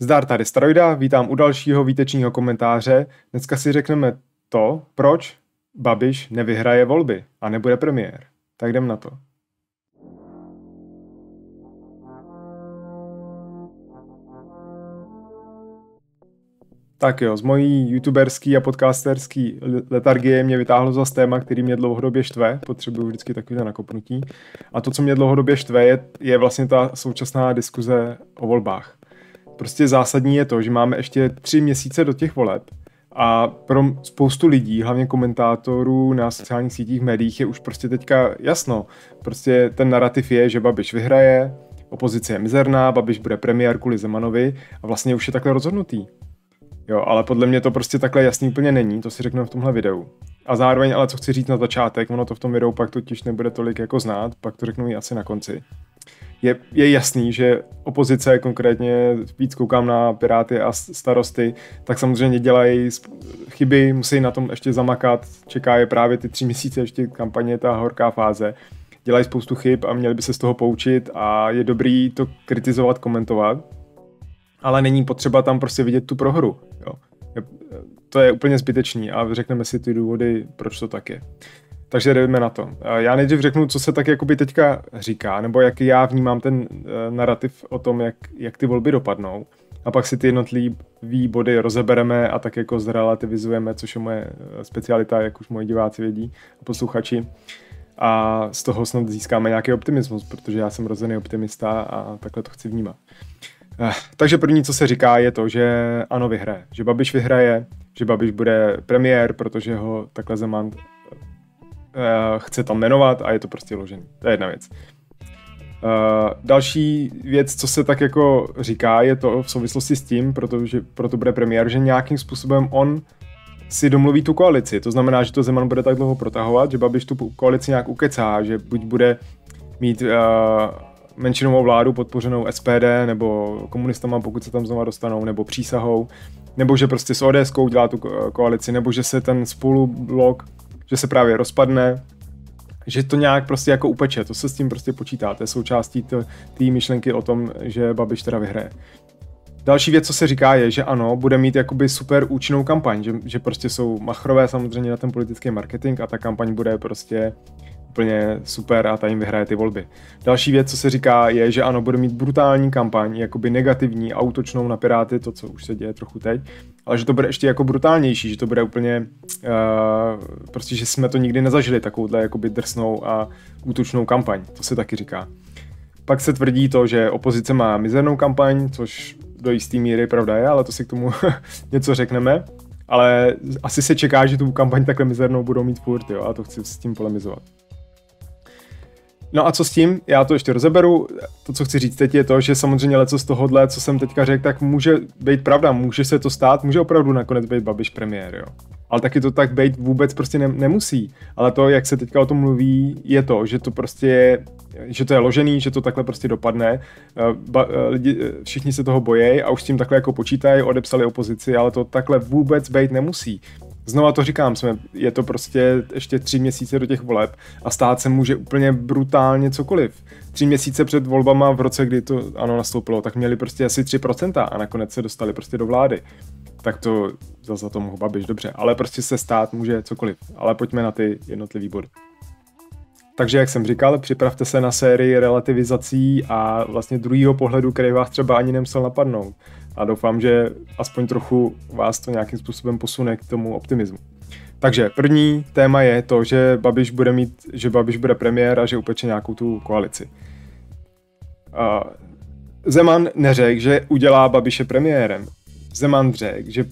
Zdar tady Starojda, vítám u dalšího výtečního komentáře. Dneska si řekneme to, proč Babiš nevyhraje volby a nebude premiér. Tak jdem na to. Tak jo, z mojí youtuberský a podcasterský letargie mě vytáhlo za téma, který mě dlouhodobě štve, potřebuju vždycky takové nakopnutí. A to, co mě dlouhodobě štve, je, je vlastně ta současná diskuze o volbách. Prostě zásadní je to, že máme ještě tři měsíce do těch voleb a pro spoustu lidí, hlavně komentátorů na sociálních sítích, médiích, je už prostě teďka jasno. Prostě ten narrativ je, že Babiš vyhraje, opozice je mizerná, Babiš bude premiér kvůli Zemanovi a vlastně už je takhle rozhodnutý. Jo, ale podle mě to prostě takhle jasný úplně není, to si řeknu v tomhle videu. A zároveň, ale co chci říct na začátek, ono to v tom videu pak totiž nebude tolik jako znát, pak to řeknu i asi na konci. Je, je jasný, že opozice, konkrétně víc koukám na Piráty a starosty, tak samozřejmě dělají chyby, musí na tom ještě zamakat, čeká je právě ty tři měsíce ještě kampaně, ta horká fáze. Dělají spoustu chyb a měli by se z toho poučit a je dobrý to kritizovat, komentovat, ale není potřeba tam prostě vidět tu prohru. Jo. To je úplně zbytečný a řekneme si ty důvody, proč to tak je. Takže jdeme na to. Já nejdřív řeknu, co se tak jakoby teďka říká, nebo jak já vnímám ten eh, narrativ o tom, jak, jak ty volby dopadnou. A pak si ty jednotlivé body rozebereme a tak jako zrelativizujeme, což je moje eh, specialita, jak už moji diváci vědí a posluchači. A z toho snad získáme nějaký optimismus, protože já jsem rozený optimista a takhle to chci vnímat. Eh, takže první, co se říká, je to, že ano, vyhraje. Že Babiš vyhraje, že Babiš bude premiér, protože ho takhle Zeman chce tam jmenovat a je to prostě ložený. To je jedna věc. Uh, další věc, co se tak jako říká, je to v souvislosti s tím, protože proto bude premiér, že nějakým způsobem on si domluví tu koalici. To znamená, že to Zeman bude tak dlouho protahovat, že Babiš tu koalici nějak ukecá, že buď bude mít uh, menšinovou vládu podpořenou SPD nebo komunistama, pokud se tam znova dostanou, nebo přísahou, nebo že prostě s ODS dělá tu koalici, nebo že se ten spolublok, že se právě rozpadne, že to nějak prostě jako upeče, to se s tím prostě počítá, to je součástí té myšlenky o tom, že Babiš teda vyhraje. Další věc, co se říká, je, že ano, bude mít jakoby super účinnou kampaň, že, že prostě jsou machrové samozřejmě na ten politický marketing a ta kampaň bude prostě úplně super a ta jim vyhraje ty volby. Další věc, co se říká, je, že ano, bude mít brutální kampaň, jakoby negativní a útočnou na Piráty, to, co už se děje trochu teď, ale že to bude ještě jako brutálnější, že to bude úplně, uh, prostě, že jsme to nikdy nezažili, takovouhle jakoby drsnou a útočnou kampaň, to se taky říká. Pak se tvrdí to, že opozice má mizernou kampaň, což do jisté míry pravda je, ale to si k tomu něco řekneme. Ale asi se čeká, že tu kampaň takhle mizernou budou mít furt, jo, a to chci s tím polemizovat. No a co s tím? Já to ještě rozeberu. To, co chci říct teď, je to, že samozřejmě leco z tohohle, co jsem teďka řekl, tak může být pravda, může se to stát, může opravdu nakonec být Babiš premiér, jo. Ale taky to tak být vůbec prostě ne, nemusí. Ale to, jak se teďka o tom mluví, je to, že to prostě je, že to je ložený, že to takhle prostě dopadne. Eh, ba, eh, lidi, eh, všichni se toho bojejí a už s tím takhle jako počítají, odepsali opozici, ale to takhle vůbec být nemusí. Znova to říkám, jsme, je to prostě ještě tři měsíce do těch voleb a stát se může úplně brutálně cokoliv. Tři měsíce před volbama v roce, kdy to ano nastoupilo, tak měli prostě asi 3% a nakonec se dostali prostě do vlády. Tak to za to mohu babiš, dobře. Ale prostě se stát může cokoliv. Ale pojďme na ty jednotlivý body. Takže, jak jsem říkal, připravte se na sérii relativizací a vlastně druhýho pohledu, který vás třeba ani nemusel napadnout a doufám, že aspoň trochu vás to nějakým způsobem posune k tomu optimismu. Takže první téma je to, že Babiš bude mít, že Babiš bude premiér a že upeče nějakou tu koalici. Uh, Zeman neřekl, že udělá Babiše premiérem. Zeman řekl, že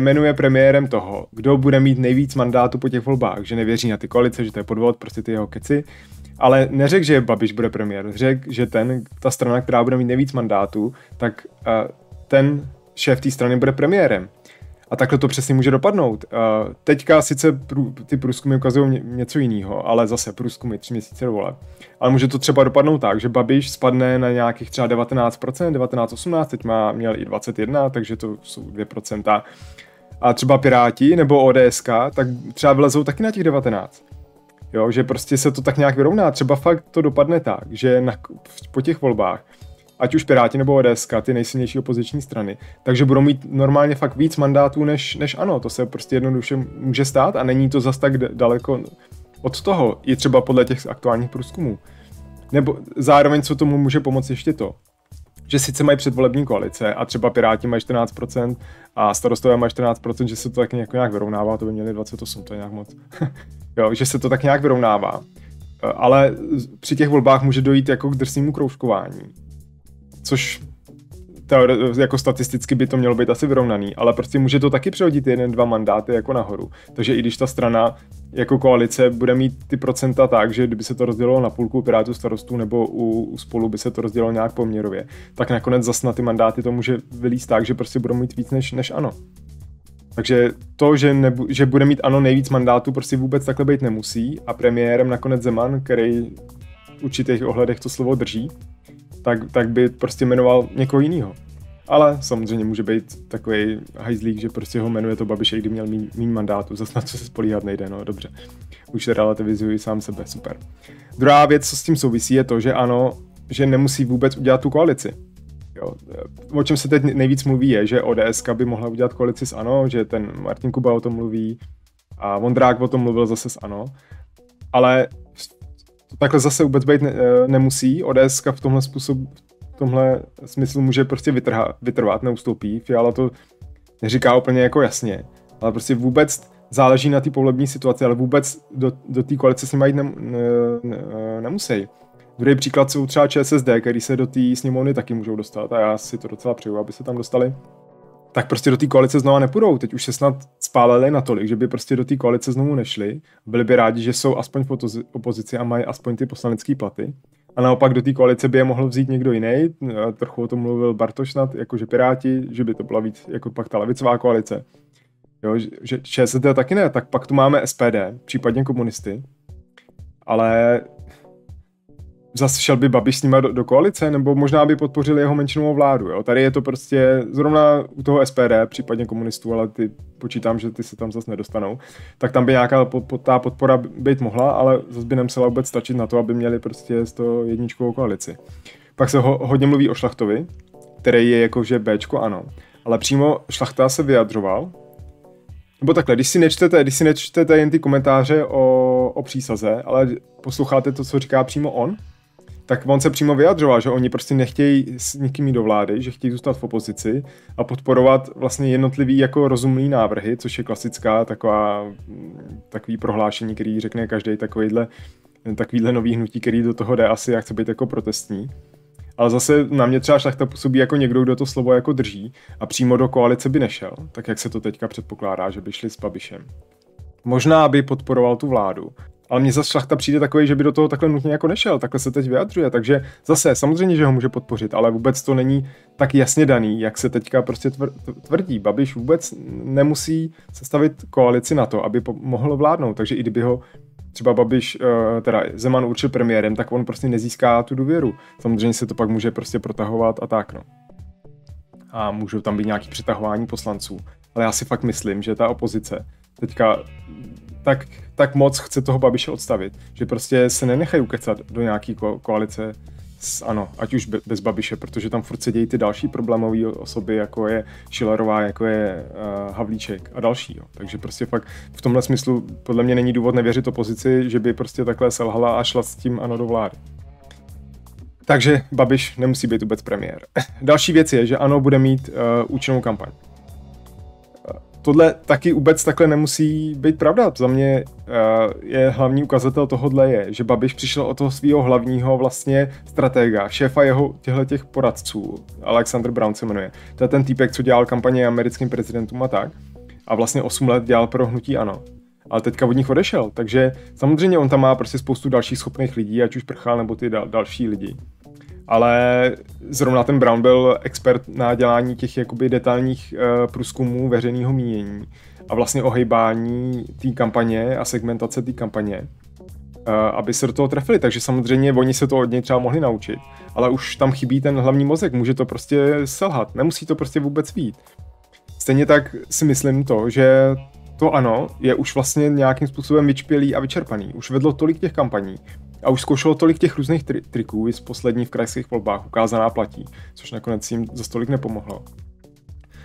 jmenuje premiérem toho, kdo bude mít nejvíc mandátu po těch volbách, že nevěří na ty koalice, že to je podvod, prostě ty jeho keci ale neřekl, že Babiš bude premiér. Řekl, že ten, ta strana, která bude mít nejvíc mandátů, tak uh, ten šéf té strany bude premiérem. A takhle to přesně může dopadnout. Uh, teďka sice prů, ty průzkumy ukazují něco jiného, ale zase průzkumy tři měsíce do. Ale může to třeba dopadnout tak, že Babiš spadne na nějakých třeba 19%, 19-18, teď má, měl i 21, takže to jsou 2%. A třeba Piráti nebo ODSK, tak třeba vylezou taky na těch 19. Jo, že prostě se to tak nějak vyrovná. Třeba fakt to dopadne tak, že na, po těch volbách ať už Piráti nebo ODS, ty nejsilnější opoziční strany, takže budou mít normálně fakt víc mandátů než, než ano, to se prostě jednoduše může stát a není to zas tak daleko od toho, je třeba podle těch aktuálních průzkumů. Nebo zároveň, co tomu může pomoct ještě to, že sice mají předvolební koalice a třeba Piráti mají 14% a starostové mají 14%, že se to tak nějak, nějak vyrovnává, to by měli 28, to je nějak moc. jo, že se to tak nějak vyrovnává. Ale při těch volbách může dojít jako k drsnému kroužkování. Což teore- jako statisticky by to mělo být asi vyrovnaný, ale prostě může to taky přehodit jeden, dva mandáty jako nahoru. Takže i když ta strana jako koalice bude mít ty procenta tak, že kdyby se to rozdělilo na půlku Pirátů starostů nebo u, u spolu by se to rozdělilo nějak poměrově, tak nakonec zas na ty mandáty to může vylíst tak, že prostě budou mít víc než, než ano. Takže to, že, nebu, že bude mít ano nejvíc mandátů, prostě vůbec takhle být nemusí a premiérem nakonec Zeman, který v určitých ohledech to slovo drží, tak, tak by prostě jmenoval někoho jiného. Ale samozřejmě může být takový hajzlík, že prostě ho jmenuje to Babiše, kdy měl méně mandátu. Zase na co se spolíhat nejde, no dobře. Už relativizuji sám sebe, super. Druhá věc, co s tím souvisí, je to, že ano, že nemusí vůbec udělat tu koalici. Jo. O čem se teď nejvíc mluví je, že ODS by mohla udělat koalici s ANO, že ten Martin Kuba o tom mluví a Vondrák o tom mluvil zase s ANO. Ale takhle zase vůbec být ne, eh, nemusí. ODS v tomhle způsob, v tomhle smyslu může prostě vytrha, vytrvat, neustoupí. Fiala to neříká úplně jako jasně, ale prostě vůbec záleží na té povolební situaci, ale vůbec do, do té koalice s nimi jít ne, ne, ne, nemusí. Druhý příklad jsou třeba ČSSD, který se do té sněmovny taky můžou dostat a já si to docela přeju, aby se tam dostali tak prostě do té koalice znova nepůjdou. Teď už se snad spálili natolik, že by prostě do té koalice znovu nešli. Byli by rádi, že jsou aspoň v opozici a mají aspoň ty poslanecké platy. A naopak do té koalice by je mohl vzít někdo jiný. Trochu o tom mluvil Bartoš snad, jakože Piráti, že by to byla víc jako pak ta levicová koalice. Jo, že ČSSD taky ne, tak pak tu máme SPD, případně komunisty. Ale zase šel by Babiš s nima do, do koalice, nebo možná by podpořili jeho menšinovou vládu. Jo? Tady je to prostě zrovna u toho SPD, případně komunistů, ale ty počítám, že ty se tam zase nedostanou, tak tam by nějaká po, po, ta podpora být mohla, ale zase by nemusela vůbec stačit na to, aby měli prostě z toho jedničkovou koalici. Pak se ho, hodně mluví o Šlachtovi, který je jakože Bčko, ano. Ale přímo Šlachta se vyjadřoval, nebo takhle, když si nečtete, když si nečtete jen ty komentáře o, o přísaze, ale posloucháte to, co říká přímo on, tak on se přímo vyjadřoval, že oni prostě nechtějí s nikým jít do vlády, že chtějí zůstat v opozici a podporovat vlastně jednotlivý jako rozumný návrhy, což je klasická taková, takový prohlášení, který řekne každý takovýhle, takovýhle nový hnutí, který do toho jde asi a chce být jako protestní. Ale zase na mě třeba šlachta působí jako někdo, kdo to slovo jako drží a přímo do koalice by nešel, tak jak se to teďka předpokládá, že by šli s Babišem. Možná by podporoval tu vládu, ale mně zase šlachta přijde takový, že by do toho takhle nutně jako nešel, takhle se teď vyjadřuje, takže zase samozřejmě, že ho může podpořit, ale vůbec to není tak jasně daný, jak se teďka prostě tvrdí. Babiš vůbec nemusí sestavit koalici na to, aby mohl vládnout, takže i kdyby ho třeba Babiš, eh, teda Zeman určil premiérem, tak on prostě nezíská tu důvěru. Samozřejmě se to pak může prostě protahovat a tak, no. A můžou tam být nějaký přetahování poslanců. Ale já si fakt myslím, že ta opozice teďka tak, tak moc chce toho Babiše odstavit, že prostě se nenechají ukecat do nějaký ko- koalice s, ano, ať už be, bez Babiše, protože tam furt se dějí ty další problémové osoby, jako je Šilerová, jako je uh, Havlíček a další. Jo. Takže prostě fakt v tomhle smyslu podle mě není důvod nevěřit opozici, že by prostě takhle selhala a šla s tím ano do vlády. Takže Babiš nemusí být vůbec premiér. Další věc je, že ano, bude mít uh, účinnou kampaň tohle taky vůbec takhle nemusí být pravda. Za mě uh, je hlavní ukazatel tohohle je, že Babiš přišel o toho svého hlavního vlastně stratega, šéfa jeho těchto těch poradců, Alexander Brown se jmenuje. To je ten týpek, co dělal kampaně americkým prezidentům a tak. A vlastně 8 let dělal pro hnutí ANO. Ale teďka od nich odešel, takže samozřejmě on tam má prostě spoustu dalších schopných lidí, ať už prchal nebo ty dal, další lidi ale zrovna ten Brown byl expert na dělání těch jakoby detailních uh, průzkumů veřejného mínění a vlastně ohejbání té kampaně a segmentace té kampaně, uh, aby se do toho trefili. Takže samozřejmě oni se to od něj třeba mohli naučit, ale už tam chybí ten hlavní mozek, může to prostě selhat, nemusí to prostě vůbec být. Stejně tak si myslím to, že to ano, je už vlastně nějakým způsobem vyčpělý a vyčerpaný. Už vedlo tolik těch kampaní, a už zkoušelo tolik těch různých tri- triků z posledních v krajských volbách, ukázaná platí, což nakonec jim za stolik nepomohlo.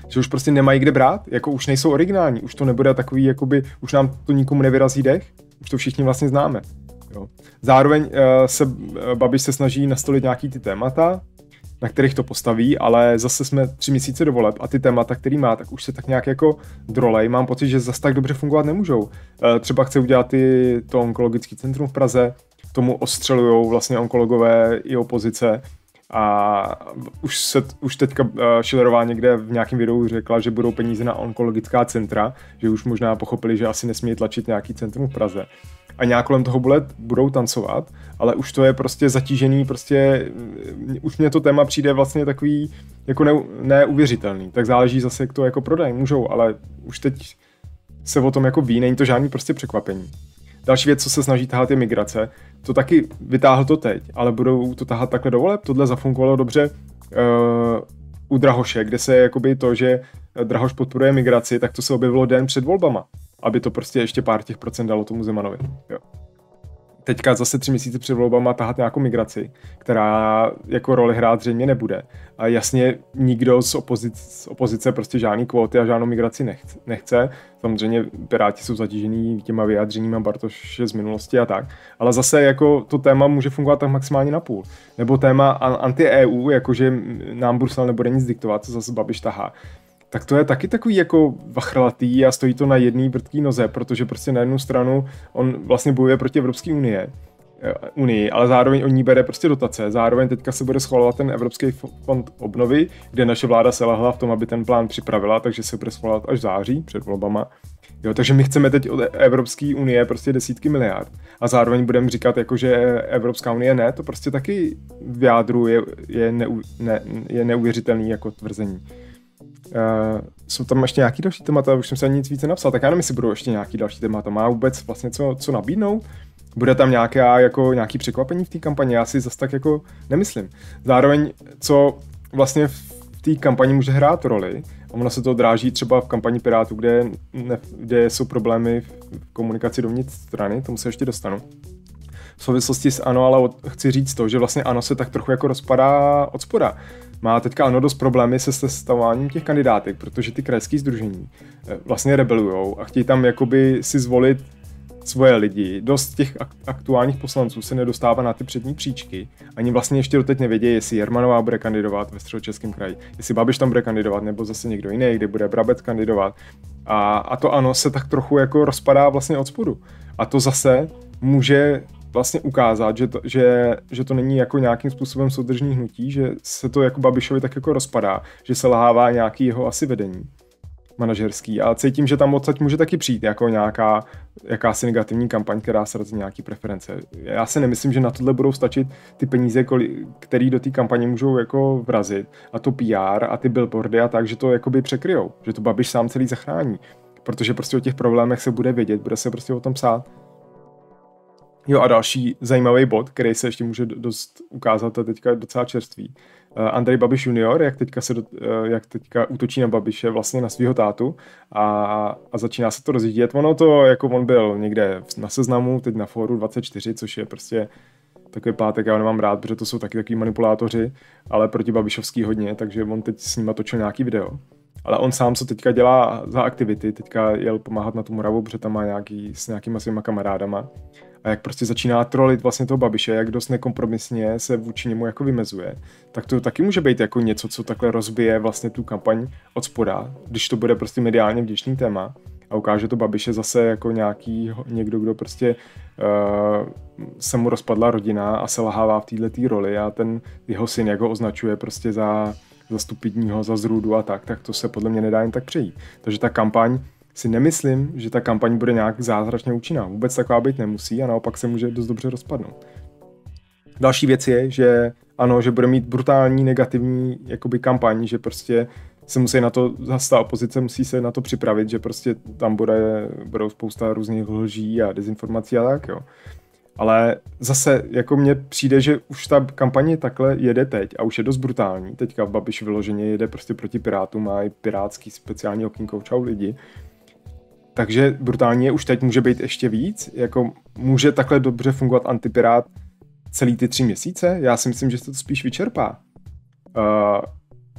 Že už prostě nemají kde brát, jako už nejsou originální, už to nebude takový, jakoby, už nám to nikomu nevyrazí dech, už to všichni vlastně známe. Jo. Zároveň uh, se uh, Babiš se snaží nastolit nějaký ty témata, na kterých to postaví, ale zase jsme tři měsíce do voleb a ty témata, který má, tak už se tak nějak jako drolej. Mám pocit, že zase tak dobře fungovat nemůžou. Uh, třeba chce udělat ty, to onkologické centrum v Praze, tomu ostřelují vlastně onkologové i opozice. A už, se, už teďka Schillerová někde v nějakém videu řekla, že budou peníze na onkologická centra, že už možná pochopili, že asi nesmí tlačit nějaký centrum v Praze a nějak kolem toho bude, budou tancovat, ale už to je prostě zatížený, prostě už mě to téma přijde vlastně takový jako ne, neuvěřitelný, tak záleží zase, jak to jako prodají, můžou, ale už teď se o tom jako ví, není to žádný prostě překvapení. Další věc, co se snaží tahat, je migrace. To taky vytáhl to teď, ale budou to tahat takhle do voleb. Tohle zafungovalo dobře uh, u Drahoše, kde se jakoby to, že Drahoš podporuje migraci, tak to se objevilo den před volbama aby to prostě ještě pár těch procent dalo tomu Zemanovi. Jo. Teďka zase tři měsíce před volbama tahat nějakou migraci, která jako roli hrát zřejmě nebude. A jasně nikdo z opozice, z opozice prostě žádný kvóty a žádnou migraci nechce. nechce. Samozřejmě Piráti jsou zatížený těma vyjádřeníma Bartoše z minulosti a tak. Ale zase jako to téma může fungovat tak maximálně na půl. Nebo téma anti-EU, jakože nám Brusel nebude nic diktovat, co zase Babiš tahá tak to je taky takový jako vachralatý a stojí to na jedné vrtký noze, protože prostě na jednu stranu on vlastně bojuje proti Evropské unie, eh, unii, ale zároveň on ní bere prostě dotace. Zároveň teďka se bude schvalovat ten Evropský fond obnovy, kde naše vláda se lahla v tom, aby ten plán připravila, takže se bude schvalovat až v září před volbama. Jo, takže my chceme teď od Evropské unie prostě desítky miliard a zároveň budeme říkat, jako, že Evropská unie ne, to prostě taky v jádru je, je, neu, ne, je neuvěřitelný jako tvrzení. Uh, jsou tam ještě nějaký další témata, už jsem se ani nic více napsal, tak já nevím, jestli budou ještě nějaký další témata. Má vůbec vlastně co, co nabídnout? Bude tam nějaké, jako, nějaký překvapení v té kampani? Já si zase tak jako nemyslím. Zároveň, co vlastně v té kampani může hrát roli, a ono se to odráží třeba v kampani Pirátů, kde, ne, kde jsou problémy v komunikaci dovnitř strany, tomu se ještě dostanu. V souvislosti s ANO, ale chci říct to, že vlastně ANO se tak trochu jako rozpadá od spoda má teďka ano dost problémy se sestavováním těch kandidátek, protože ty krajské združení eh, vlastně rebelujou a chtějí tam jakoby si zvolit svoje lidi. Dost těch aktuálních poslanců se nedostává na ty přední příčky. Ani vlastně ještě doteď nevědí, jestli Jermanová bude kandidovat ve středočeském kraji, jestli Babiš tam bude kandidovat, nebo zase někdo jiný, kde bude Brabec kandidovat. A, a to ano se tak trochu jako rozpadá vlastně od spodu. A to zase může vlastně ukázat, že to, že, že to není jako nějakým způsobem soudržný hnutí, že se to jako Babišovi tak jako rozpadá, že se lahává nějaký jeho asi vedení manažerský. A cítím, že tam odsaď může taky přijít jako nějaká jakási negativní kampaň, která srazí nějaký preference. Já si nemyslím, že na tohle budou stačit ty peníze, které do té kampaně můžou jako vrazit. A to PR a ty billboardy a tak, že to jakoby překryjou, že to Babiš sám celý zachrání, protože prostě o těch problémech se bude vědět, bude se prostě o tom psát Jo a další zajímavý bod, který se ještě může dost ukázat, a teďka docela čerstvý. Uh, Andrej Babiš junior, jak teďka, se do, uh, jak teďka útočí na Babiše vlastně na svého tátu a, a začíná se to rozjíždět. Ono to, jako on byl někde na seznamu, teď na fóru 24, což je prostě takový pátek, já ho nemám rád, protože to jsou taky takový manipulátoři, ale proti Babišovský hodně, takže on teď s ním točil nějaký video. Ale on sám, co teďka dělá za aktivity, teďka jel pomáhat na tu Moravu, protože tam má nějaký, s nějakýma svýma kamarádama. A jak prostě začíná trolit vlastně toho Babiše, jak dost nekompromisně se vůči němu jako vymezuje, tak to taky může být jako něco, co takhle rozbije vlastně tu kampaň od spoda, když to bude prostě mediálně vděčný téma. A ukáže to Babiše zase jako nějaký někdo, kdo prostě uh, se mu rozpadla rodina a se lahává v této roli a ten jeho syn, jak ho označuje prostě za za stupidního, za zrůdu a tak, tak to se podle mě nedá jen tak přejít. Takže ta kampaň si nemyslím, že ta kampaň bude nějak zázračně účinná. Vůbec taková být nemusí a naopak se může dost dobře rozpadnout. Další věc je, že ano, že bude mít brutální negativní jakoby kampaň, že prostě se musí na to, zase ta opozice musí se na to připravit, že prostě tam bude, budou spousta různých lží a dezinformací a tak, jo. Ale zase, jako mně přijde, že už ta kampaně takhle jede teď a už je dost brutální. Teďka Babiš vyloženě jede prostě proti Pirátům, má i pirátský speciální okýnko čau lidi. Takže brutálně už teď může být ještě víc, jako může takhle dobře fungovat antipirát celý ty tři měsíce? Já si myslím, že se to spíš vyčerpá. Uh,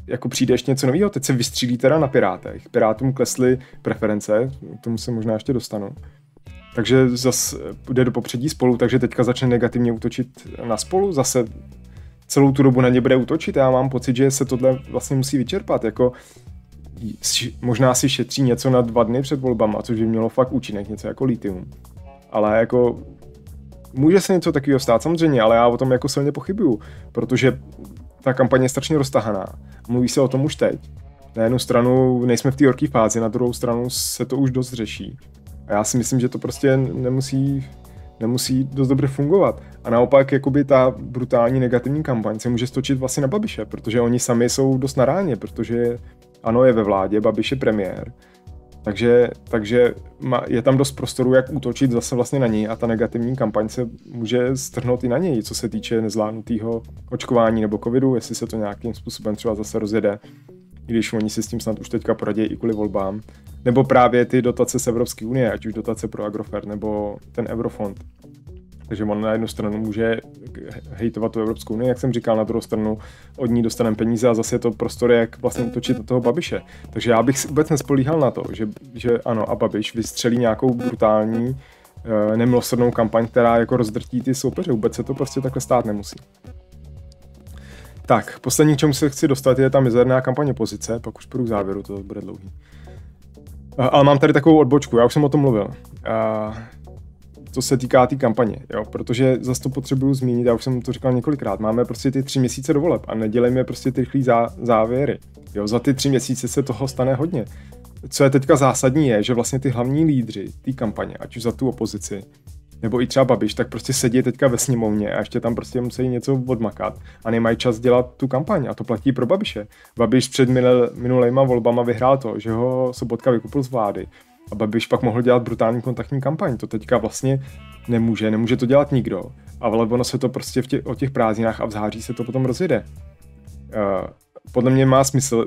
jako přijde ještě něco nového, teď se vystřílí teda na Pirátech. Pirátům klesly preference, k tomu se možná ještě dostanu. Takže zase jde do popředí spolu, takže teďka začne negativně útočit na spolu, zase celou tu dobu na ně bude útočit. Já mám pocit, že se tohle vlastně musí vyčerpat. Jako možná si šetří něco na dva dny před volbama, což by mělo fakt účinek, něco jako litium. Ale jako může se něco takového stát samozřejmě, ale já o tom jako silně pochybuju, protože ta kampaně je strašně roztahaná. Mluví se o tom už teď. Na jednu stranu nejsme v té horké fázi, na druhou stranu se to už dost řeší. A já si myslím, že to prostě nemusí, nemusí dost dobře fungovat. A naopak jakoby ta brutální negativní kampaň se může stočit vlastně na Babiše, protože oni sami jsou dost na ráně, protože ano, je ve vládě, Babiš je premiér, takže, takže je tam dost prostoru, jak útočit zase vlastně na něj a ta negativní kampaň se může strhnout i na něj, co se týče nezvládnutého očkování nebo covidu, jestli se to nějakým způsobem třeba zase rozjede, když oni si s tím snad už teďka poradí i kvůli volbám. Nebo právě ty dotace z Evropské unie, ať už dotace pro Agrofer nebo ten Eurofond. Takže on na jednu stranu může hejtovat tu Evropskou unii, jak jsem říkal, na druhou stranu od ní dostaneme peníze a zase je to prostor, jak vlastně točit do toho Babiše. Takže já bych vůbec nespolíhal na to, že, že ano, a Babiš vystřelí nějakou brutální eh, nemilosrdnou kampaň, která jako rozdrtí ty soupeře. Vůbec se to prostě takhle stát nemusí. Tak, poslední, čemu se chci dostat, je ta mizerná kampaně pozice, pak už půjdu k závěru, to bude dlouhý. Ale mám tady takovou odbočku, já už jsem o tom mluvil. Uh, co se týká té tý kampaně, jo, protože zase to potřebuju zmínit, já už jsem to říkal několikrát, máme prostě ty tři měsíce do voleb a nedělejme prostě ty rychlý zá, závěry. Jo, za ty tři měsíce se toho stane hodně. Co je teďka zásadní je, že vlastně ty hlavní lídři té kampaně, ať už za tu opozici, nebo i třeba Babiš, tak prostě sedí teďka ve sněmovně a ještě tam prostě musí něco odmakat a nemají čas dělat tu kampaň a to platí pro Babiše. Babiš před minulejma volbama vyhrál to, že ho Sobotka vykupil z vlády a Babiš pak mohl dělat brutální kontaktní kampaň. To teďka vlastně nemůže, nemůže to dělat nikdo. Ale ono se to prostě v tě, o těch prázdninách a v září se to potom rozjede. Uh, podle mě má smysl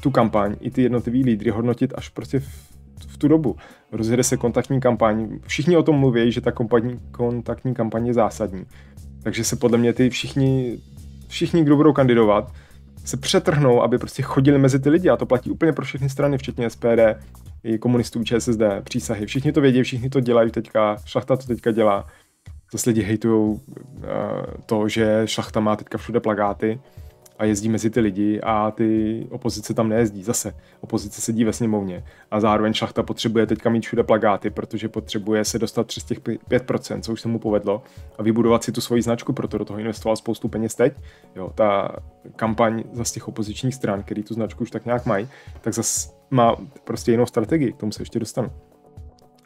tu kampaň i ty jednotlivý lídry hodnotit až prostě v, v tu dobu. Rozjede se kontaktní kampaň. Všichni o tom mluví, že ta kontaktní, kontaktní kampaň je zásadní. Takže se podle mě ty všichni, všichni, kdo budou kandidovat, se přetrhnou, aby prostě chodili mezi ty lidi a to platí úplně pro všechny strany, včetně SPD, i komunistů ČSSD, přísahy. Všichni to vědí, všichni to dělají teďka, šlachta to teďka dělá. Zase lidi hejtují uh, to, že šlachta má teďka všude plagáty a jezdí mezi ty lidi a ty opozice tam nejezdí. Zase opozice sedí ve sněmovně a zároveň šlachta potřebuje teďka mít všude plagáty, protože potřebuje se dostat přes těch 5%, co už se mu povedlo a vybudovat si tu svoji značku, proto do toho investoval spoustu peněz teď. Jo, ta kampaň z těch opozičních stran, který tu značku už tak nějak mají, tak zase má prostě jinou strategii, k tomu se ještě dostanu.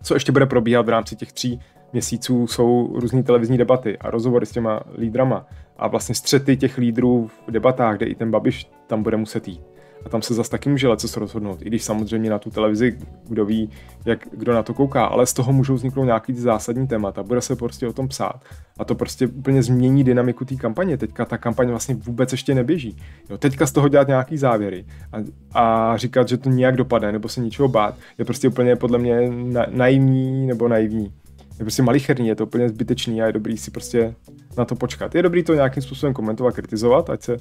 Co ještě bude probíhat v rámci těch tří měsíců jsou různé televizní debaty a rozhovory s těma lídrama a vlastně střety těch lídrů v debatách, kde i ten Babiš tam bude muset jít. A tam se zase taky může leco rozhodnout, i když samozřejmě na tu televizi, kdo ví, jak, kdo na to kouká, ale z toho můžou vzniknout nějaký zásadní témata, bude se prostě o tom psát. A to prostě úplně změní dynamiku té kampaně. Teďka ta kampaň vlastně vůbec ještě neběží. Jo, teďka z toho dělat nějaký závěry a, a říkat, že to nějak dopadne, nebo se ničeho bát, je prostě úplně podle mě na, naivní nebo naivní je prostě malicherný, je to úplně zbytečný a je dobrý si prostě na to počkat. Je dobrý to nějakým způsobem komentovat, kritizovat, ať se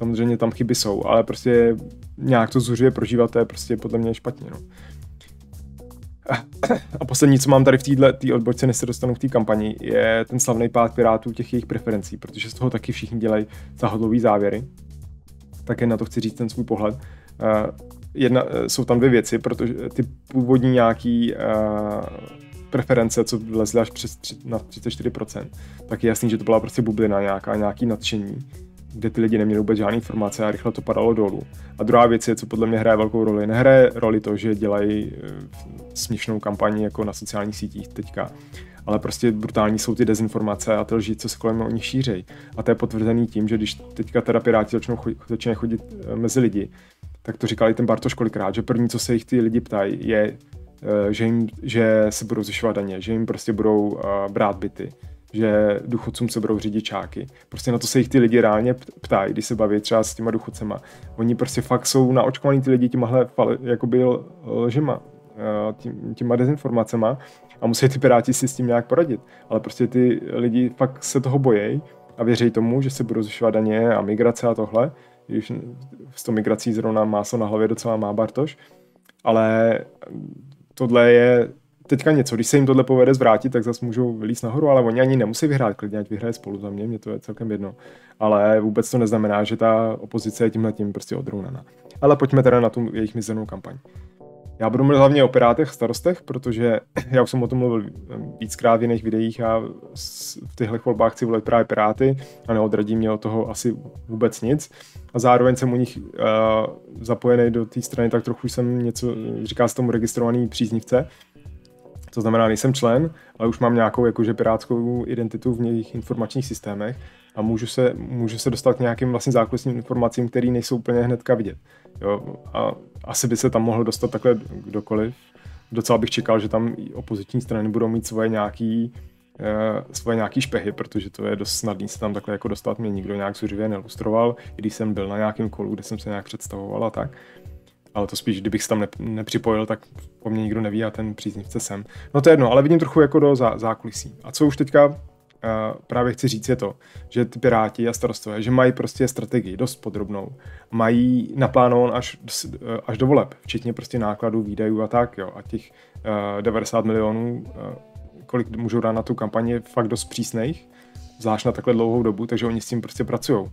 samozřejmě tam chyby jsou, ale prostě nějak to zuřuje prožívat, to je prostě podle mě špatně. No. A poslední, co mám tady v této tý odbočce, než se dostanu v té kampani, je ten slavný pád Pirátů těch jejich preferencí, protože z toho taky všichni dělají zahodlový závěry. Také na to chci říct ten svůj pohled. Uh, jedna, jsou tam dvě věci, protože ty původní nějaký uh, preference, co vlezly až přes tři, na 34%, tak je jasný, že to byla prostě bublina, nějaká, nějaký nadšení, kde ty lidi neměli vůbec žádné informace a rychle to padalo dolů. A druhá věc je, co podle mě hraje velkou roli. Nehraje roli to, že dělají eh, směšnou kampaní jako na sociálních sítích teďka, ale prostě brutální jsou ty dezinformace a ty lži, co se kolem o nich šířejí. A to je potvrzený tím, že když teďka teda Piráti začnou chodit, začne chodit eh, mezi lidi, tak to říkal i ten Bartoš kolikrát, že první, co se jich ty lidi ptají, je, Eh, že, jim, že se budou zvyšovat daně, že jim prostě budou brát byty, že důchodcům se budou řidičáky. Prostě na to se jich ty lidi reálně ptají, když se baví třeba s těma důchodcema. Oni prostě fakt jsou naočkovaní ty lidi těmahle jakoby lžima, tím, těma dezinformacema a musí ty piráti si s tím nějak poradit. Ale prostě ty lidi fakt se toho bojejí a věří tomu, že se budou zvyšovat daně a migrace a tohle, když s tou migrací zrovna máslo na hlavě docela má Bartoš, ale tohle je teďka něco, když se jim tohle povede zvrátit, tak zase můžou vylíst nahoru, ale oni ani nemusí vyhrát, klidně ať vyhraje spolu za mě, mě to je celkem jedno. Ale vůbec to neznamená, že ta opozice je tímhle tím prostě odrounaná. Ale pojďme teda na tu jejich mizernou kampaň. Já budu mluvit hlavně o Pirátech starostech, protože já už jsem o tom mluvil víckrát v jiných videích a v těchto volbách chci volit právě Piráty a neodradí mě od toho asi vůbec nic. A zároveň jsem u nich uh, zapojený do té strany, tak trochu jsem něco, říká se tomu registrovaný příznivce, to znamená, nejsem člen, ale už mám nějakou jakože pirátskou identitu v jejich informačních systémech a můžu se, můžu se dostat k nějakým vlastně zákulisním informacím, které nejsou úplně hnedka vidět. Jo? A asi by se tam mohl dostat takhle kdokoliv. Docela bych čekal, že tam opoziční strany budou mít svoje nějaký, uh, svoje nějaký špehy, protože to je dost snadný se tam takhle jako dostat. Mě nikdo nějak zuřivě nelustroval, i když jsem byl na nějakém kolu, kde jsem se nějak představoval a tak ale to spíš, kdybych se tam nepřipojil, tak po mně nikdo neví a ten příznivce jsem. No to je jedno, ale vidím trochu jako do zá, zákulisí. A co už teďka uh, právě chci říct je to, že ty Piráti a starostové, že mají prostě strategii dost podrobnou, mají naplánovanou až, eh, až do voleb, včetně prostě nákladů, výdajů a tak, jo, a těch uh, 90 milionů, uh, kolik můžou dát na tu kampaně, fakt dost přísných, zvlášť na takhle dlouhou dobu, takže oni s tím prostě pracují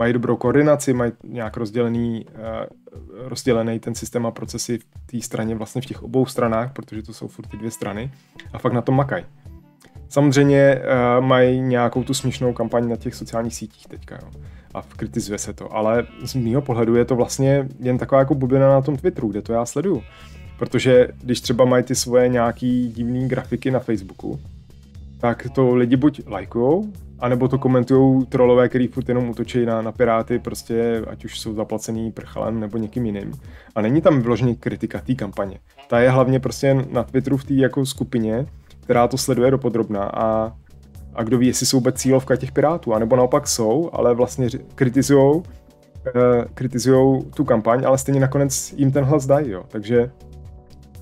mají dobrou koordinaci, mají nějak rozdělený, uh, rozdělený ten systém a procesy v té straně vlastně v těch obou stranách, protože to jsou furt ty dvě strany a fakt na tom makají. Samozřejmě uh, mají nějakou tu směšnou kampaň na těch sociálních sítích teďka, jo. A kritizuje se to, ale z mého pohledu je to vlastně jen taková jako bublina na tom Twitteru, kde to já sleduju. Protože když třeba mají ty svoje nějaký divné grafiky na Facebooku, tak to lidi buď lajkujou, anebo to komentují trolové, který furt jenom útočí na, na Piráty, prostě ať už jsou zaplacený prchalem nebo někým jiným. A není tam vyloženě kritika té kampaně. Ta je hlavně prostě na Twitteru v té jako skupině, která to sleduje dopodrobná a, a kdo ví, jestli jsou vůbec cílovka těch Pirátů, anebo naopak jsou, ale vlastně kritizujou eh, kritizujou tu kampaň, ale stejně nakonec jim ten hlas dají, jo. Takže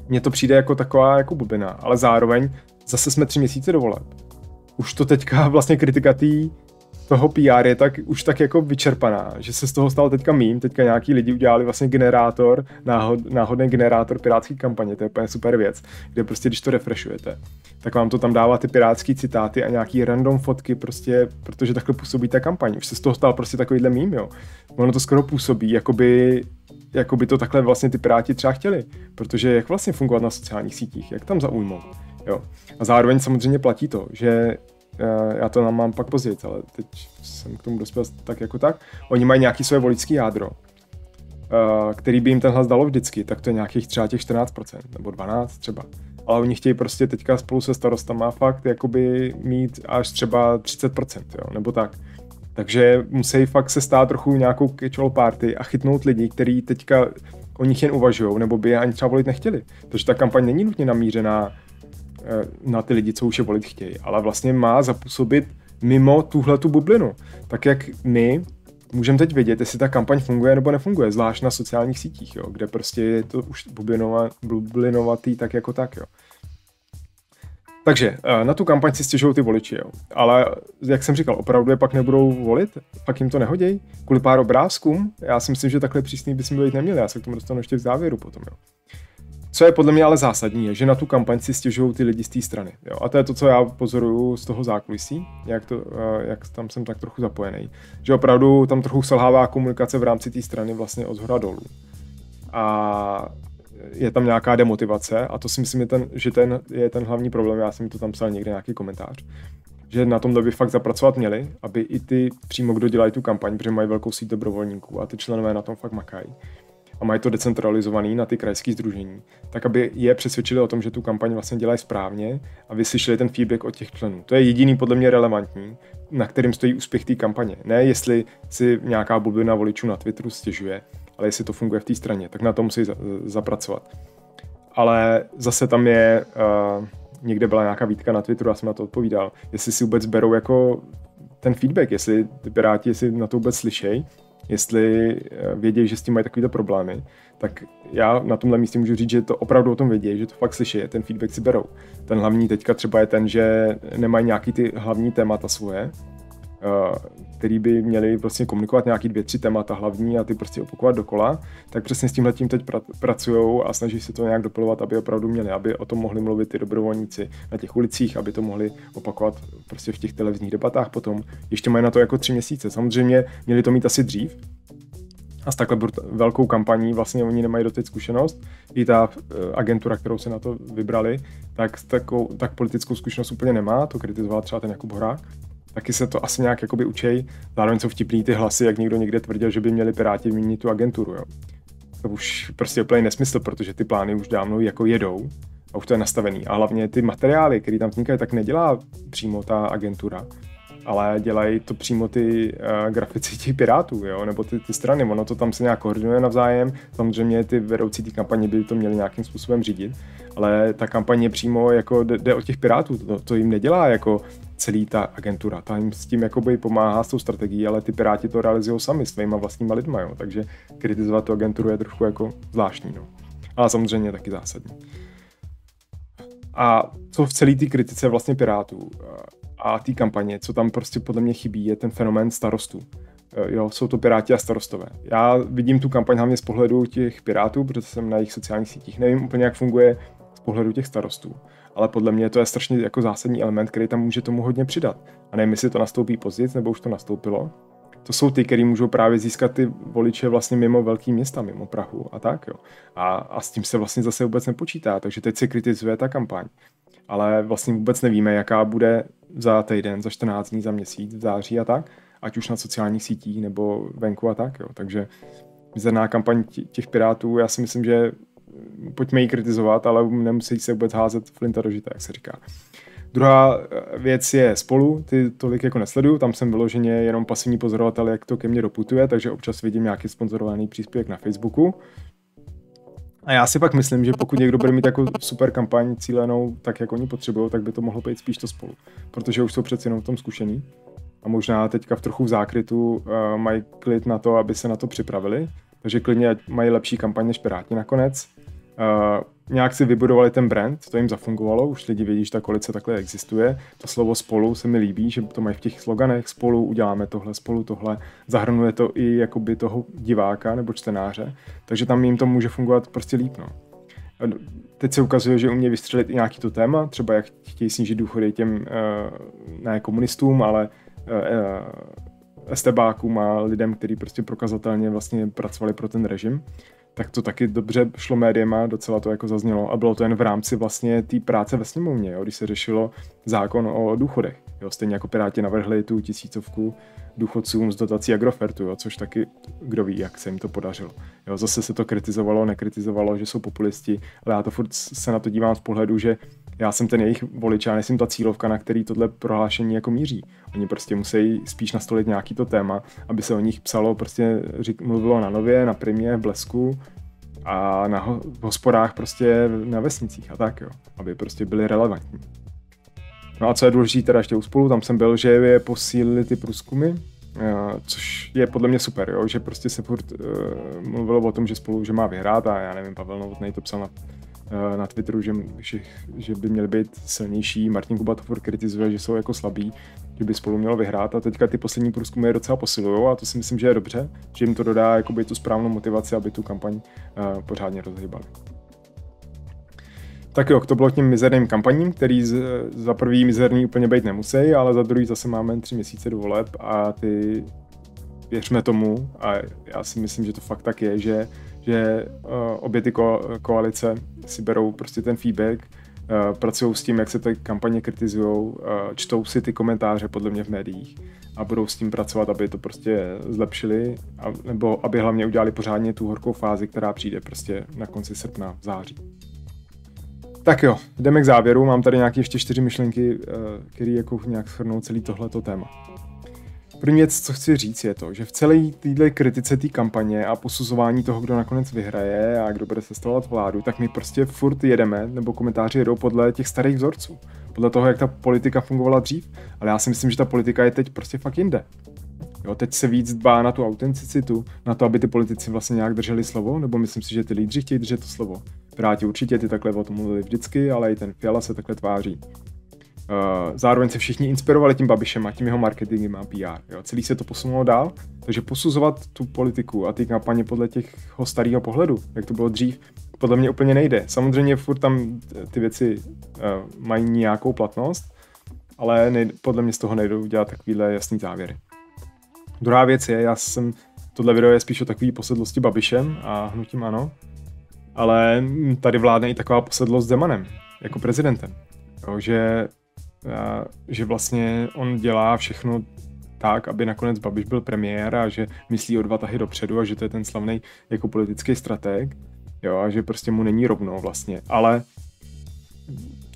mně to přijde jako taková jako bubina, ale zároveň zase jsme tři měsíce do voleb už to teďka vlastně kritika tý, toho PR je tak už tak jako vyčerpaná, že se z toho stal teďka mím, teďka nějaký lidi udělali vlastně generátor, náhod, náhodný generátor pirátské kampaně, to je úplně super věc, kde prostě když to refreshujete, tak vám to tam dává ty pirátské citáty a nějaký random fotky prostě, protože takhle působí ta kampaň. Už se z toho stal prostě takovýhle mím, jo. Ono to skoro působí, jakoby jako by to takhle vlastně ty piráti třeba chtěli, protože jak vlastně fungovat na sociálních sítích, jak tam zaujmout. Jo. A zároveň samozřejmě platí to, že uh, já to mám pak později, ale teď jsem k tomu dospěl tak jako tak. Oni mají nějaký své voličský jádro, uh, který by jim ten hlas dalo vždycky, tak to je nějakých třeba těch 14% nebo 12 třeba. Ale oni chtějí prostě teďka spolu se starostama fakt jakoby mít až třeba 30%, jo, nebo tak. Takže musí fakt se stát trochu nějakou catch party a chytnout lidi, kteří teďka o nich jen uvažují, nebo by je ani třeba volit nechtěli. Takže ta kampaň není nutně namířená Eh, na ty lidi, co už je volit chtějí, ale vlastně má zapůsobit mimo tuhle tu bublinu. Tak jak my můžeme teď vědět, jestli ta kampaň funguje nebo nefunguje, zvlášť na sociálních sítích, jo, kde prostě je to už bublinova, bublinovatý tak jako tak. Jo. Takže eh, na tu kampaň si stěžují ty voliči, jo. ale jak jsem říkal, opravdu je pak nebudou volit, pak jim to nehodí, kvůli pár obrázkům, já si myslím, že takhle přísný bychom být neměli, já se k tomu dostanu ještě v závěru potom. Jo. Co je podle mě ale zásadní, je, že na tu kampaň si stěžují ty lidi z té strany. Jo? A to je to, co já pozoruju z toho zákulisí, jak, to, eh, jak tam jsem tak trochu zapojený. Že opravdu tam trochu selhává komunikace v rámci té strany vlastně od zhora dolů. A je tam nějaká demotivace a to si myslím, je ten, že ten je ten hlavní problém. Já jsem to tam psal někde nějaký komentář že na tom by fakt zapracovat měli, aby i ty přímo, kdo dělají tu kampaň, protože mají velkou síť dobrovolníků a ty členové na tom fakt makají, a mají to decentralizovaný na ty krajské združení, tak aby je přesvědčili o tom, že tu kampaň vlastně dělají správně a vyslyšeli ten feedback od těch členů. To je jediný podle mě relevantní, na kterým stojí úspěch té kampaně. Ne jestli si nějaká bublina voličů na Twitteru stěžuje, ale jestli to funguje v té straně, tak na to musí zapracovat. Ale zase tam je, uh, někde byla nějaká výtka na Twitteru, já jsem na to odpovídal, jestli si vůbec berou jako ten feedback, jestli ty piráti, jestli na to vůbec slyšejí jestli eh, vědějí, že s tím mají takovýto problémy, tak já na tomhle místě můžu říct, že to opravdu o tom vědějí, že to fakt slyší, ten feedback si berou. Ten hlavní teďka třeba je ten, že nemají nějaký ty hlavní témata svoje, Eh, který by měli vlastně komunikovat nějaký dvě, tři témata hlavní a ty prostě opakovat dokola, tak přesně s tímhle tím teď pra- pracují a snaží se to nějak dopilovat, aby opravdu měli, aby o tom mohli mluvit ty dobrovolníci na těch ulicích, aby to mohli opakovat prostě v těch televizních debatách potom. Ještě mají na to jako tři měsíce. Samozřejmě měli to mít asi dřív, a s takhle velkou kampaní vlastně oni nemají doteď zkušenost. I ta eh, agentura, kterou se na to vybrali, tak, takovou, tak politickou zkušenost úplně nemá, to kritizoval třeba ten Jakub Horák taky se to asi nějak jakoby učej. Zároveň jsou vtipný ty hlasy, jak někdo někde tvrdil, že by měli Piráti vyměnit tu agenturu. Jo. To už prostě úplně nesmysl, protože ty plány už dávno jako jedou a už to je nastavený. A hlavně ty materiály, které tam vznikají, tak nedělá přímo ta agentura, ale dělají to přímo ty uh, grafici těch pirátů, jo, nebo ty, ty strany. Ono to tam se nějak koordinuje navzájem. Samozřejmě ty vedoucí té kampaně by to měli nějakým způsobem řídit, ale ta kampaně přímo jako jde, jde od těch pirátů. To, to jim nedělá jako celý ta agentura. Ta jim s tím jakoby pomáhá s tou strategií, ale ty piráti to realizují sami svýma vlastníma lidma, jo. takže kritizovat tu agenturu je trošku jako zvláštní. No. Ale samozřejmě taky zásadní. A co v celé té kritice vlastně pirátů a té kampaně, co tam prostě podle mě chybí, je ten fenomén starostů. Jo, jsou to piráti a starostové. Já vidím tu kampaň hlavně z pohledu těch pirátů, protože jsem na jejich sociálních sítích. Nevím úplně, jak funguje z pohledu těch starostů ale podle mě to je strašně jako zásadní element, který tam může tomu hodně přidat. A nevím, jestli to nastoupí později, nebo už to nastoupilo. To jsou ty, který můžou právě získat ty voliče vlastně mimo velký města, mimo Prahu a tak. Jo. A, a s tím se vlastně zase vůbec nepočítá, takže teď se kritizuje ta kampaň. Ale vlastně vůbec nevíme, jaká bude za týden, za 14 dní, za měsíc, v září a tak, ať už na sociálních sítích nebo venku a tak. Jo. Takže mizerná kampaň těch pirátů, já si myslím, že pojďme ji kritizovat, ale nemusí se vůbec házet flinta do žita, jak se říká. Druhá eh, věc je spolu, ty tolik jako nesleduju, tam jsem vyloženě jenom pasivní pozorovatel, jak to ke mně doputuje, takže občas vidím nějaký sponzorovaný příspěvek na Facebooku. A já si pak myslím, že pokud někdo bude mít jako super kampaň cílenou, tak jak oni potřebují, tak by to mohlo být spíš to spolu. Protože už jsou přeci jenom v tom zkušení. A možná teďka v trochu v zákrytu uh, mají klid na to, aby se na to připravili. Takže klidně mají lepší kampaň než Piráti nakonec. Uh, nějak si vybudovali ten brand, to jim zafungovalo, už lidi vědí, že ta koalice takhle existuje. To slovo spolu se mi líbí, že to mají v těch sloganech, spolu uděláme tohle, spolu tohle, zahrnuje to i jakoby toho diváka nebo čtenáře, takže tam jim to může fungovat prostě líp. No. Teď se ukazuje, že umě vystřelit i nějaký to téma, třeba jak chtějí snížit důchody těm uh, ne komunistům, ale uh, estebákům a lidem, kteří prostě prokazatelně vlastně pracovali pro ten režim tak to taky dobře šlo médiema, docela to jako zaznělo a bylo to jen v rámci vlastně té práce ve sněmovně, jo, když se řešilo zákon o důchodech. Jo, stejně jako Piráti navrhli tu tisícovku důchodcům z dotací Agrofertu, jo, což taky kdo ví, jak se jim to podařilo. Jo, zase se to kritizovalo, nekritizovalo, že jsou populisti, ale já to furt se na to dívám z pohledu, že já jsem ten jejich volič, já nejsem ta cílovka, na který tohle prohlášení jako míří. Oni prostě musí spíš nastolit nějaký to téma, aby se o nich psalo, prostě řík, mluvilo na nově, na primě, v blesku a na ho, v hospodách prostě na vesnicích a tak, jo, aby prostě byly relevantní. No a co je důležité teda ještě u spolu, tam jsem byl, že je posílili ty průzkumy, eh, což je podle mě super, jo, že prostě se furt uh, mluvilo o tom, že spolu, že má vyhrát a já nevím, Pavel Novotný to psal na na Twitteru, že, že, že by měli být silnější. Martin Kuba to kritizuje, že jsou jako slabí, že by spolu mělo vyhrát a teďka ty poslední průzkumy je docela posilují a to si myslím, že je dobře, že jim to dodá jakoby tu správnou motivaci, aby tu kampaň uh, pořádně rozhýbali. Tak jo, to bylo k těm mizerným kampaním, který z, za prvý mizerný úplně být nemusí, ale za druhý zase máme tři měsíce do voleb a ty věřme tomu a já si myslím, že to fakt tak je, že že uh, obě ty ko- koalice si berou prostě ten feedback, uh, pracují s tím, jak se ty kampaně kritizují, uh, čtou si ty komentáře podle mě v médiích a budou s tím pracovat, aby to prostě zlepšili, a, nebo aby hlavně udělali pořádně tu horkou fázi, která přijde prostě na konci srpna, v září. Tak jo, jdeme k závěru. Mám tady nějaké ještě čtyři myšlenky, které jako nějak shrnou celý tohleto téma. První věc, co chci říct, je to, že v celé této kritice té kampaně a posuzování toho, kdo nakonec vyhraje a kdo bude sestavovat vládu, tak my prostě furt jedeme, nebo komentáři jedou podle těch starých vzorců. Podle toho, jak ta politika fungovala dřív. Ale já si myslím, že ta politika je teď prostě fakt jinde. Jo, teď se víc dbá na tu autenticitu, na to, aby ty politici vlastně nějak drželi slovo, nebo myslím si, že ty lídři chtějí držet to slovo. Piráti určitě ty takhle o tom mluvili vždycky, ale i ten Fiala se takhle tváří. Uh, zároveň se všichni inspirovali tím Babišem a tím jeho marketingem a PR. Jo. Celý se to posunulo dál, takže posuzovat tu politiku a ty kampaně podle těch starého pohledu, jak to bylo dřív, podle mě úplně nejde. Samozřejmě furt tam ty věci uh, mají nějakou platnost, ale nejde, podle mě z toho nejdou dělat takovýhle jasný závěry. Druhá věc je, já jsem, tohle video je spíš o takové posedlosti Babišem a hnutím ano, ale tady vládne i taková posedlost Zemanem, jako prezidentem. Jo, že, že vlastně on dělá všechno tak, aby nakonec Babiš byl premiér a že myslí o dva tahy dopředu a že to je ten slavný jako politický strateg. Jo, a že prostě mu není rovno vlastně. Ale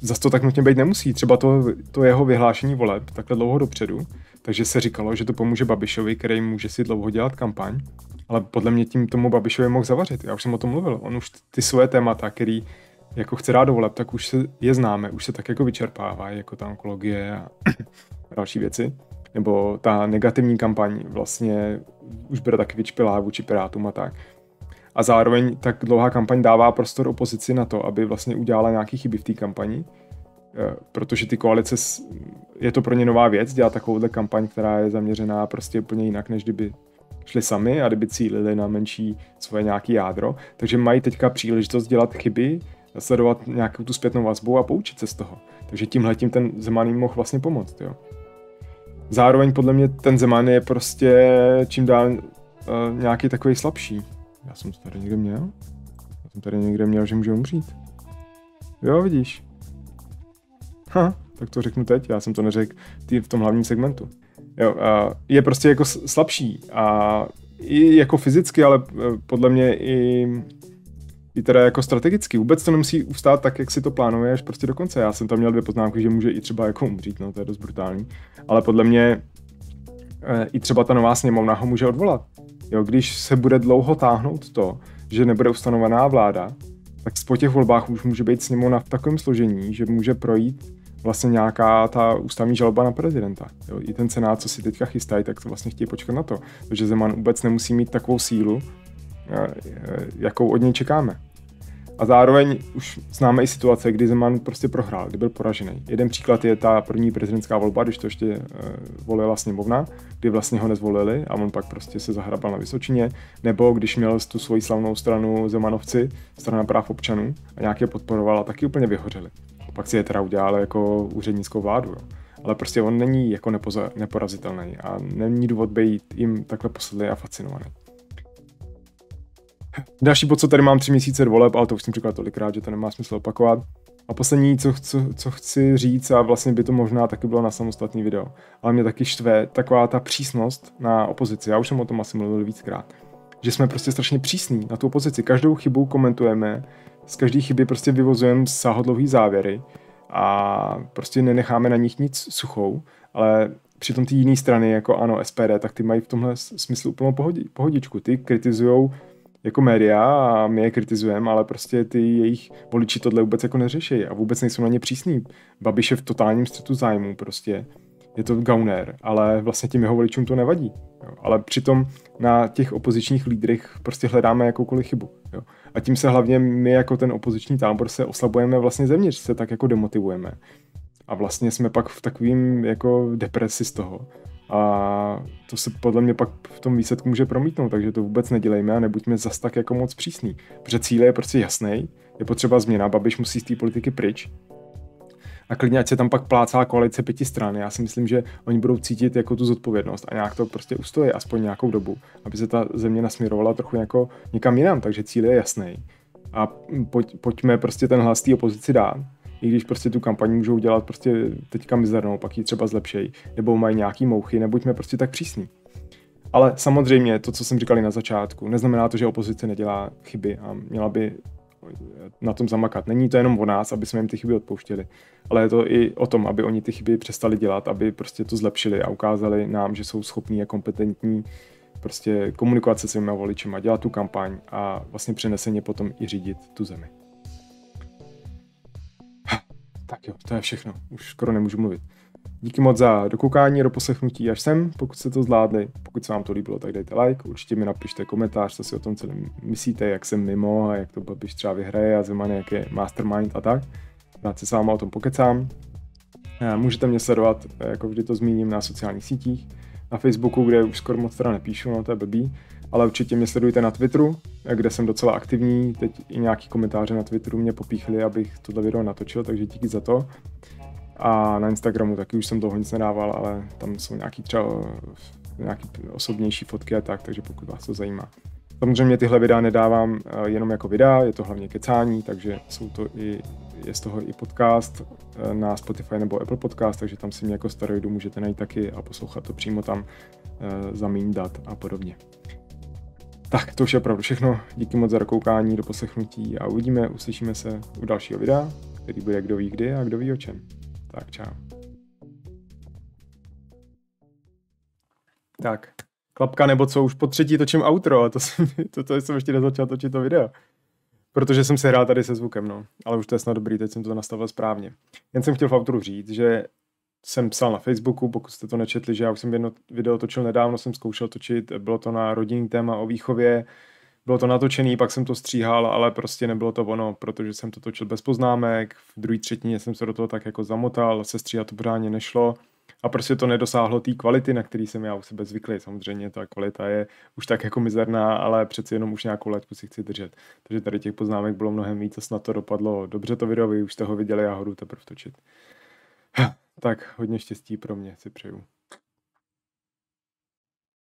zase to tak nutně být nemusí. Třeba to, to jeho vyhlášení voleb takhle dlouho dopředu, takže se říkalo, že to pomůže Babišovi, který může si dlouho dělat kampaň, ale podle mě tím tomu Babišovi mohl zavařit. Já už jsem o tom mluvil. On už ty svoje témata, který jako chce dát do voleb, tak už se je známe, už se tak jako vyčerpává, jako ta onkologie a další věci. Nebo ta negativní kampaň vlastně už bude taky vyčpilá vůči Pirátům a tak. A zároveň tak dlouhá kampaň dává prostor opozici na to, aby vlastně udělala nějaký chyby v té kampani, eh, protože ty koalice, je to pro ně nová věc, dělat takovouhle kampaň, která je zaměřená prostě úplně jinak, než kdyby šli sami a kdyby cílili na menší svoje nějaký jádro. Takže mají teďka příležitost dělat chyby, sledovat nějakou tu zpětnou vazbu a poučit se z toho. Takže tímhle tím ten Zeman jim mohl vlastně pomoct. Jo. Zároveň podle mě ten Zeman je prostě čím dál uh, nějaký takový slabší. Já jsem to tady někde měl? Já jsem tady někde měl, že může umřít. Jo, vidíš. Ha, tak to řeknu teď, já jsem to neřekl v tom hlavním segmentu. Jo, a je prostě jako slabší a i jako fyzicky, ale e, podle mě i, i teda jako strategicky. Vůbec to nemusí ustát tak, jak si to plánuješ prostě do konce. Já jsem tam měl dvě poznámky, že může i třeba jako umřít, no to je dost brutální. Ale podle mě e, i třeba ta nová sněmovna ho může odvolat. Jo, když se bude dlouho táhnout to, že nebude ustanovená vláda, tak po těch volbách už může být sněmovna v takovém složení, že může projít vlastně nějaká ta ústavní žaloba na prezidenta. Jo, I ten senát, co si teďka chystají, tak to vlastně chtějí počkat na to. Takže Zeman vůbec nemusí mít takovou sílu, jakou od něj čekáme. A zároveň už známe i situace, kdy Zeman prostě prohrál, kdy byl poražený. Jeden příklad je ta první prezidentská volba, když to ještě uh, volila sněmovna, kdy vlastně ho nezvolili a on pak prostě se zahrabal na Vysočině, nebo když měl tu svoji slavnou stranu Zemanovci, strana práv občanů a nějak je podporoval a taky úplně vyhořeli. Pak si je teda udělal jako úřednickou vládu. Jo. Ale prostě on není jako nepoza, neporazitelný a není důvod být jim takhle posedlý a fascinovaný. Další bod, co tady mám tři měsíce voleb, ale to už jsem říkal tolikrát, že to nemá smysl opakovat. A poslední, co, co, co chci říct, a vlastně by to možná taky bylo na samostatný video, ale mě taky štve taková ta přísnost na opozici. Já už jsem o tom asi mluvil víckrát. Že jsme prostě strašně přísní na tu opozici. Každou chybu komentujeme, z každé chyby prostě vyvozujeme sáhodlouhý závěry a prostě nenecháme na nich nic suchou, ale přitom ty jiné strany, jako ano, SPD, tak ty mají v tomhle smyslu úplnou pohodičku. Ty kritizujou jako média a my je kritizujeme, ale prostě ty jejich voliči tohle vůbec jako neřeší a vůbec nejsou na ně přísní. Babiš je v totálním střetu zájmu prostě. Je to gauner, ale vlastně tím jeho voličům to nevadí. Jo. Ale přitom na těch opozičních lídrech prostě hledáme jakoukoliv chybu. Jo. A tím se hlavně my jako ten opoziční tábor se oslabujeme vlastně zevnitř, se tak jako demotivujeme. A vlastně jsme pak v takovým jako depresi z toho. A to se podle mě pak v tom výsledku může promítnout, takže to vůbec nedělejme a nebuďme zas tak jako moc přísný. Protože cíl je prostě jasný, je potřeba změna, Babiš musí z té politiky pryč. A klidně, ať se tam pak plácá koalice pěti stran. Já si myslím, že oni budou cítit jako tu zodpovědnost a nějak to prostě ustojí aspoň nějakou dobu, aby se ta země nasměrovala trochu jako někam jinam, takže cíl je jasný. A pojď, pojďme prostě ten hlas té opozici dát i když prostě tu kampaň můžou dělat prostě teďka mizernou, pak ji třeba zlepšej, nebo mají nějaký mouchy, nebuďme prostě tak přísní. Ale samozřejmě to, co jsem říkal na začátku, neznamená to, že opozice nedělá chyby a měla by na tom zamakat. Není to jenom o nás, aby jsme jim ty chyby odpouštěli, ale je to i o tom, aby oni ty chyby přestali dělat, aby prostě to zlepšili a ukázali nám, že jsou schopní a kompetentní prostě komunikovat se svými voličima, dělat tu kampaň a vlastně přeneseně potom i řídit tu zemi. Tak jo, to je všechno. Už skoro nemůžu mluvit. Díky moc za dokoukání, do poslechnutí až sem, pokud jste to zvládli. Pokud se vám to líbilo, tak dejte like, určitě mi napište komentář, co si o tom celém myslíte, jak jsem mimo a jak to Babiš třeba vyhraje a Zeman jak je mastermind a tak. Rád se s váma o tom pokecám. Můžete mě sledovat, jako vždy to zmíním, na sociálních sítích. Na Facebooku, kde už skoro moc teda nepíšu, no to je blbý, ale určitě mě sledujte na Twitteru, kde jsem docela aktivní. Teď i nějaký komentáře na Twitteru mě popíchli, abych tohle video natočil, takže díky za to. A na Instagramu taky už jsem toho nic nedával, ale tam jsou nějaký třeba nějaký osobnější fotky a tak, takže pokud vás to zajímá. Samozřejmě tyhle videa nedávám eh, jenom jako videa, je to hlavně kecání, takže jsou to i, je z toho i podcast eh, na Spotify nebo Apple Podcast, takže tam si mě jako steroidu můžete najít taky a poslouchat to přímo tam, eh, zamín dat a podobně. Tak, to už je opravdu všechno. Díky moc za dokoukání, do poslechnutí a uvidíme, uslyšíme se u dalšího videa, který bude kdo ví kdy a kdo ví o čem. Tak čau. Tak, klapka nebo co, už po třetí točím outro a to jsem, to, to jsem ještě nezačal točit to video. Protože jsem se hrál tady se zvukem, no. Ale už to je snad dobrý, teď jsem to nastavil správně. Jen jsem chtěl v outru říct, že jsem psal na Facebooku, pokud jste to nečetli, že já už jsem jedno video točil nedávno, jsem zkoušel točit, bylo to na rodinný téma o výchově, bylo to natočený, pak jsem to stříhal, ale prostě nebylo to ono, protože jsem to točil bez poznámek, v druhé třetině jsem se do toho tak jako zamotal, se stříhat to pořádně nešlo a prostě to nedosáhlo té kvality, na který jsem já u sebe zvyklý. Samozřejmě ta kvalita je už tak jako mizerná, ale přeci jenom už nějakou letku si chci držet. Takže tady těch poznámek bylo mnohem víc a snad to dopadlo dobře to video, vy už jste ho viděli, já ho jdu teprve točit. Tak hodně štěstí pro mě si přeju.